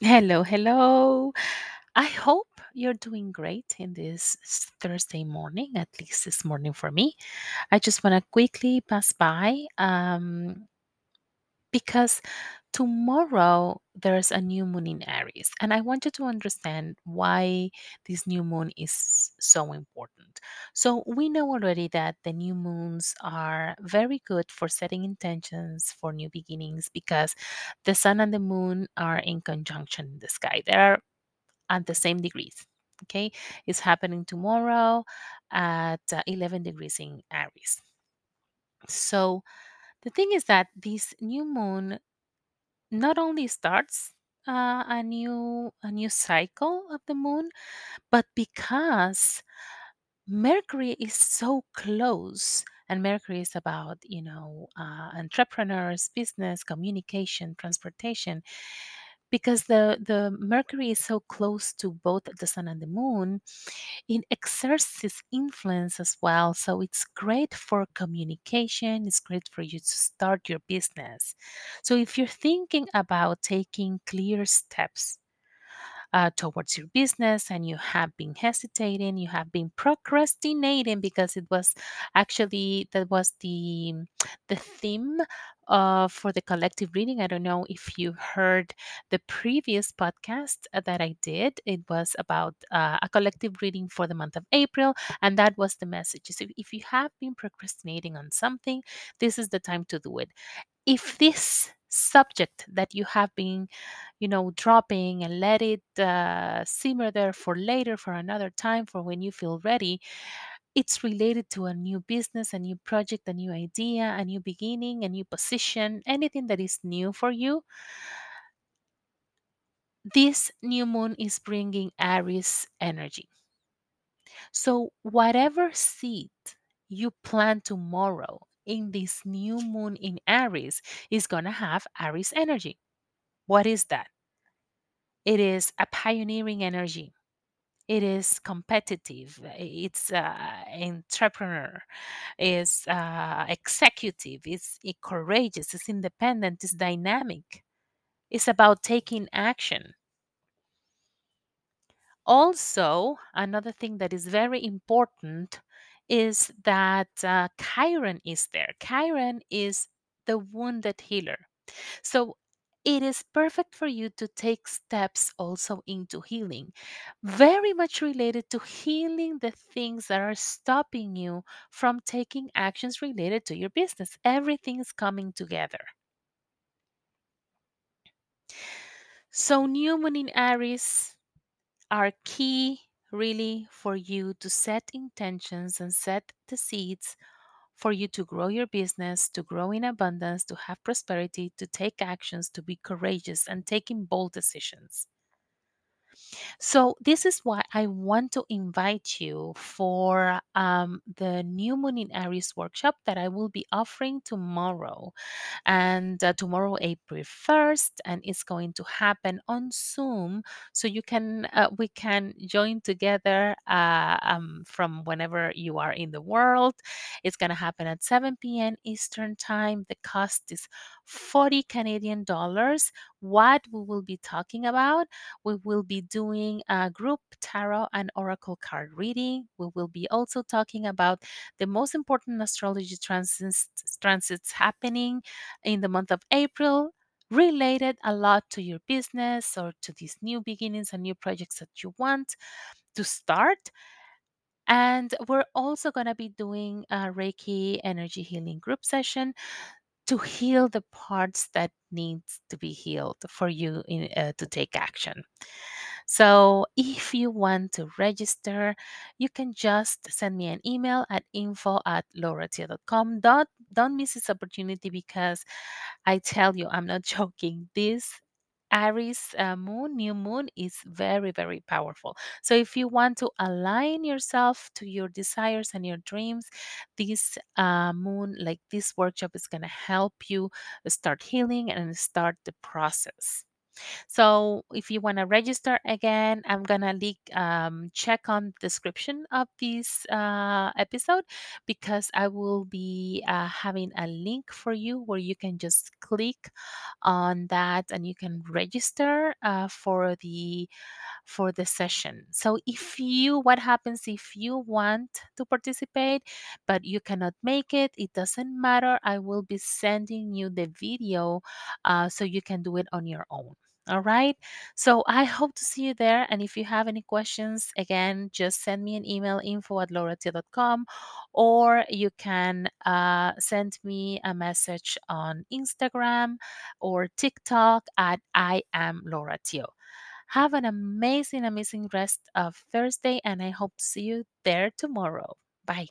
Hello, hello. I hope you're doing great in this Thursday morning, at least this morning for me. I just want to quickly pass by um, because tomorrow there's a new moon in Aries, and I want you to understand why this new moon is so important. So, we know already that the new moons are very good for setting intentions for new beginnings because the sun and the moon are in conjunction in the sky. They are at the same degrees. Okay, it's happening tomorrow at uh, 11 degrees in Aries. So the thing is that this new moon not only starts uh, a new a new cycle of the moon, but because Mercury is so close, and Mercury is about you know uh, entrepreneurs, business, communication, transportation. Because the the Mercury is so close to both the Sun and the Moon, it exerts influence as well. So it's great for communication. It's great for you to start your business. So if you're thinking about taking clear steps uh, towards your business and you have been hesitating you have been procrastinating because it was actually that was the the theme uh, for the collective reading. I don't know if you heard the previous podcast uh, that i did. It was about uh, a collective reading for the month of april and that was the message. So if you have been procrastinating on something this is the time to do it. If this subject that you have been you know dropping and let it uh, simmer there for later for another time for when you feel ready. It's related to a new business a new project a new idea a new beginning a new position anything that is new for you. This new moon is bringing aries energy. So whatever seed you plant tomorrow in this new moon in aries is going to have aries energy What is that? It is a pioneering energy. It is competitive. It's uh, entrepreneur. It's uh, executive. It's uh, courageous. It's independent. It's dynamic. It's about taking action. Also, another thing that is very important is that uh, Chiron is there. Chiron is the wounded healer. So it is perfect for you to take steps also into healing, very much related to healing the things that are stopping you from taking actions related to your business. Everything is coming together. So, new moon in Aries are key really for you to set intentions and set the seeds for you to grow your business, to grow in abundance, to have prosperity, to take actions, to be courageous, and taking bold decisions. So, this is why I want to invite you for um, the New Moon in Aries workshop that I will be offering tomorrow. And uh, tomorrow, April 1st, and it's going to happen on Zoom. So, you can, uh, we can join together uh, um, from whenever you are in the world. It's going to happen at 7 p.m. Eastern Time. The cost is 40 Canadian dollars. What we will be talking about we will be doing a group tarot and oracle card reading. We will be also talking about the most important astrology transits, transits happening in the month of April, related a lot to your business or to these new beginnings and new projects that you want to start. And we're also going to be doing a Reiki energy healing group session to heal the parts that needs to be healed for you in, uh, to take action. So if you want to register, you can just send me an email at info at lauratio.com. Don't, don't miss this opportunity because I tell you, I'm not joking. This Aries uh, moon, new moon, is very, very powerful. So, if you want to align yourself to your desires and your dreams, this uh, moon, like this workshop, is going to help you start healing and start the process. So if you want to register again, I'm gonna um, check on description of this uh, episode because I will be uh, having a link for you where you can just click on that and you can register uh, for the for the session. So if you what happens if you want to participate but you cannot make it, it doesn't matter. I will be sending you the video uh, so you can do it on your own. All right. So I hope to see you there. And if you have any questions, again, just send me an email info at lauratio.com or you can uh, send me a message on Instagram or TikTok at I am Laura Tio. Have an amazing, amazing rest of Thursday, and I hope to see you there tomorrow. Bye.